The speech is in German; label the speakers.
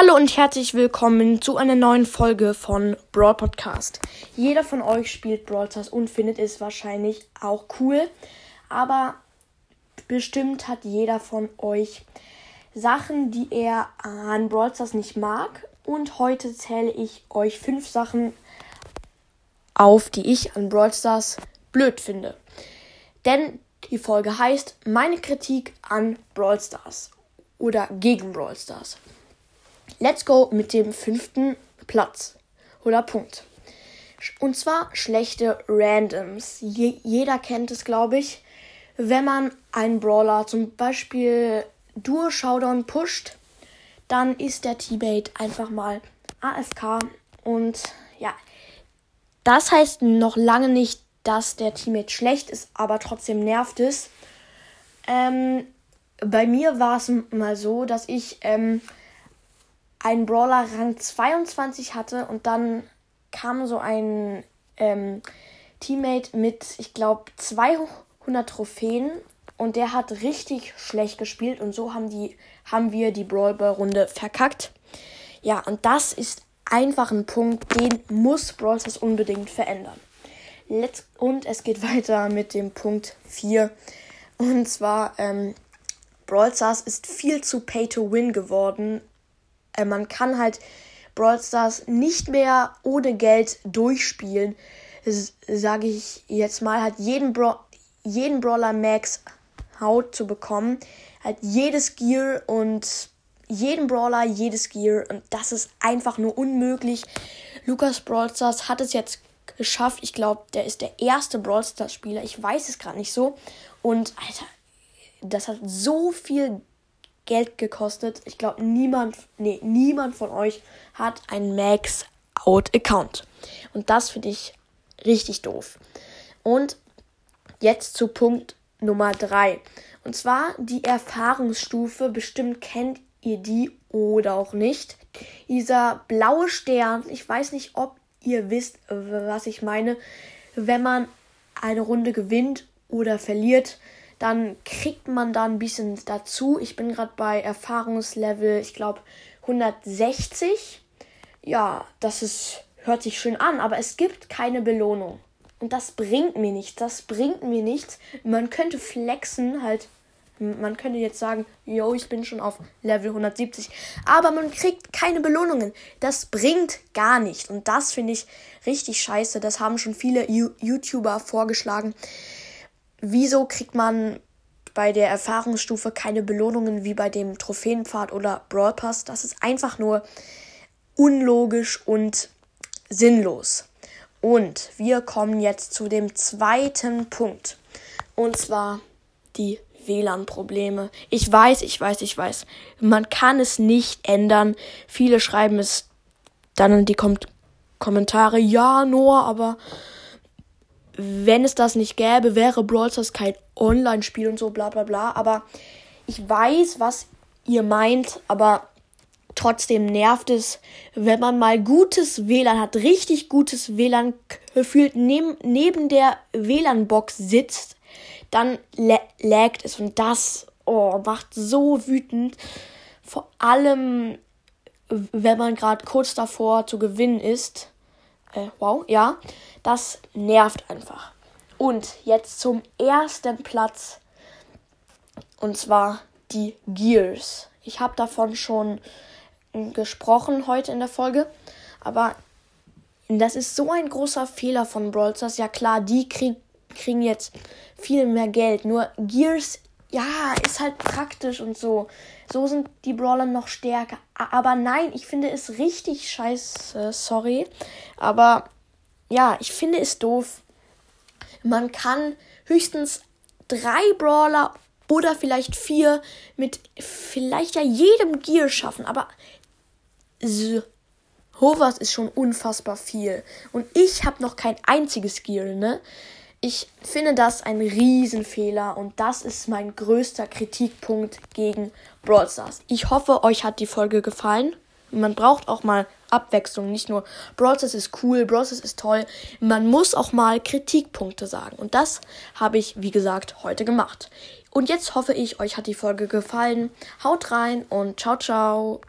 Speaker 1: Hallo und herzlich willkommen zu einer neuen Folge von Brawl Podcast. Jeder von euch spielt Brawl Stars und findet es wahrscheinlich auch cool, aber bestimmt hat jeder von euch Sachen, die er an Brawl Stars nicht mag und heute zähle ich euch fünf Sachen auf, die ich an Brawl Stars blöd finde. Denn die Folge heißt Meine Kritik an Brawl Stars oder gegen Brawl Stars. Let's go mit dem fünften Platz oder Punkt. Und zwar schlechte Randoms. Je jeder kennt es, glaube ich. Wenn man einen Brawler zum Beispiel Duo Showdown pusht, dann ist der Teammate einfach mal AFK. Und ja, das heißt noch lange nicht, dass der Teammate schlecht ist, aber trotzdem nervt es. Ähm, bei mir war es mal so, dass ich ähm, einen Brawler Rang 22 hatte und dann kam so ein ähm, Teammate mit, ich glaube, 200 Trophäen und der hat richtig schlecht gespielt und so haben, die, haben wir die Brawl Ball Runde verkackt. Ja, und das ist einfach ein Punkt, den muss Brawl Stars unbedingt verändern. Let's, und es geht weiter mit dem Punkt 4. Und zwar, ähm, Brawl Stars ist viel zu Pay to Win geworden äh, man kann halt Brawl Stars nicht mehr ohne Geld durchspielen. Sage ich jetzt mal, hat jeden, Bra jeden Brawler Max Haut zu bekommen. Hat jedes Gear und jeden Brawler jedes Gear. Und das ist einfach nur unmöglich. Lukas Brawl Stars hat es jetzt geschafft. Ich glaube, der ist der erste Brawl Stars Spieler. Ich weiß es gerade nicht so. Und Alter, das hat so viel Geld gekostet. Ich glaube, niemand, nee, niemand von euch hat einen Max-Out-Account. Und das finde ich richtig doof. Und jetzt zu Punkt Nummer 3. Und zwar die Erfahrungsstufe. Bestimmt kennt ihr die oder auch nicht. Dieser blaue Stern. Ich weiß nicht, ob ihr wisst, was ich meine. Wenn man eine Runde gewinnt oder verliert, dann kriegt man da ein bisschen dazu. Ich bin gerade bei Erfahrungslevel, ich glaube 160. Ja, das ist hört sich schön an, aber es gibt keine Belohnung. Und das bringt mir nichts. Das bringt mir nichts. Man könnte flexen, halt. Man könnte jetzt sagen, yo, ich bin schon auf Level 170. Aber man kriegt keine Belohnungen. Das bringt gar nicht. Und das finde ich richtig scheiße. Das haben schon viele YouTuber vorgeschlagen wieso kriegt man bei der Erfahrungsstufe keine Belohnungen wie bei dem Trophäenpfad oder Brawl Pass? Das ist einfach nur unlogisch und sinnlos. Und wir kommen jetzt zu dem zweiten Punkt. Und zwar die WLAN-Probleme. Ich weiß, ich weiß, ich weiß. Man kann es nicht ändern. Viele schreiben es dann in die Kom Kommentare, ja, Noah, aber wenn es das nicht gäbe, wäre Brawl Stars kein Online-Spiel und so, bla bla bla. Aber ich weiß, was ihr meint, aber trotzdem nervt es, wenn man mal gutes WLAN hat, richtig gutes WLAN gefühlt neben, neben der WLAN-Box sitzt, dann laggt es und das oh, macht so wütend. Vor allem, wenn man gerade kurz davor zu gewinnen ist. Äh, wow, ja. Das nervt einfach. Und jetzt zum ersten Platz. Und zwar die Gears. Ich habe davon schon gesprochen heute in der Folge. Aber das ist so ein großer Fehler von Brawl Stars. Ja klar, die krieg, kriegen jetzt viel mehr Geld. Nur Gears, ja, ist halt praktisch und so. So sind die Brawler noch stärker. Aber nein, ich finde es richtig scheiße. Sorry. Aber ja, ich finde es doof. Man kann höchstens drei Brawler oder vielleicht vier mit vielleicht ja jedem Gear schaffen, aber so, sowas ist schon unfassbar viel. Und ich habe noch kein einziges Gear, ne? Ich finde das ein Riesenfehler und das ist mein größter Kritikpunkt gegen Brawl Stars. Ich hoffe, euch hat die Folge gefallen. Man braucht auch mal Abwechslung. Nicht nur Brawl ist cool, Brawl ist toll. Man muss auch mal Kritikpunkte sagen. Und das habe ich, wie gesagt, heute gemacht. Und jetzt hoffe ich, euch hat die Folge gefallen. Haut rein und ciao, ciao.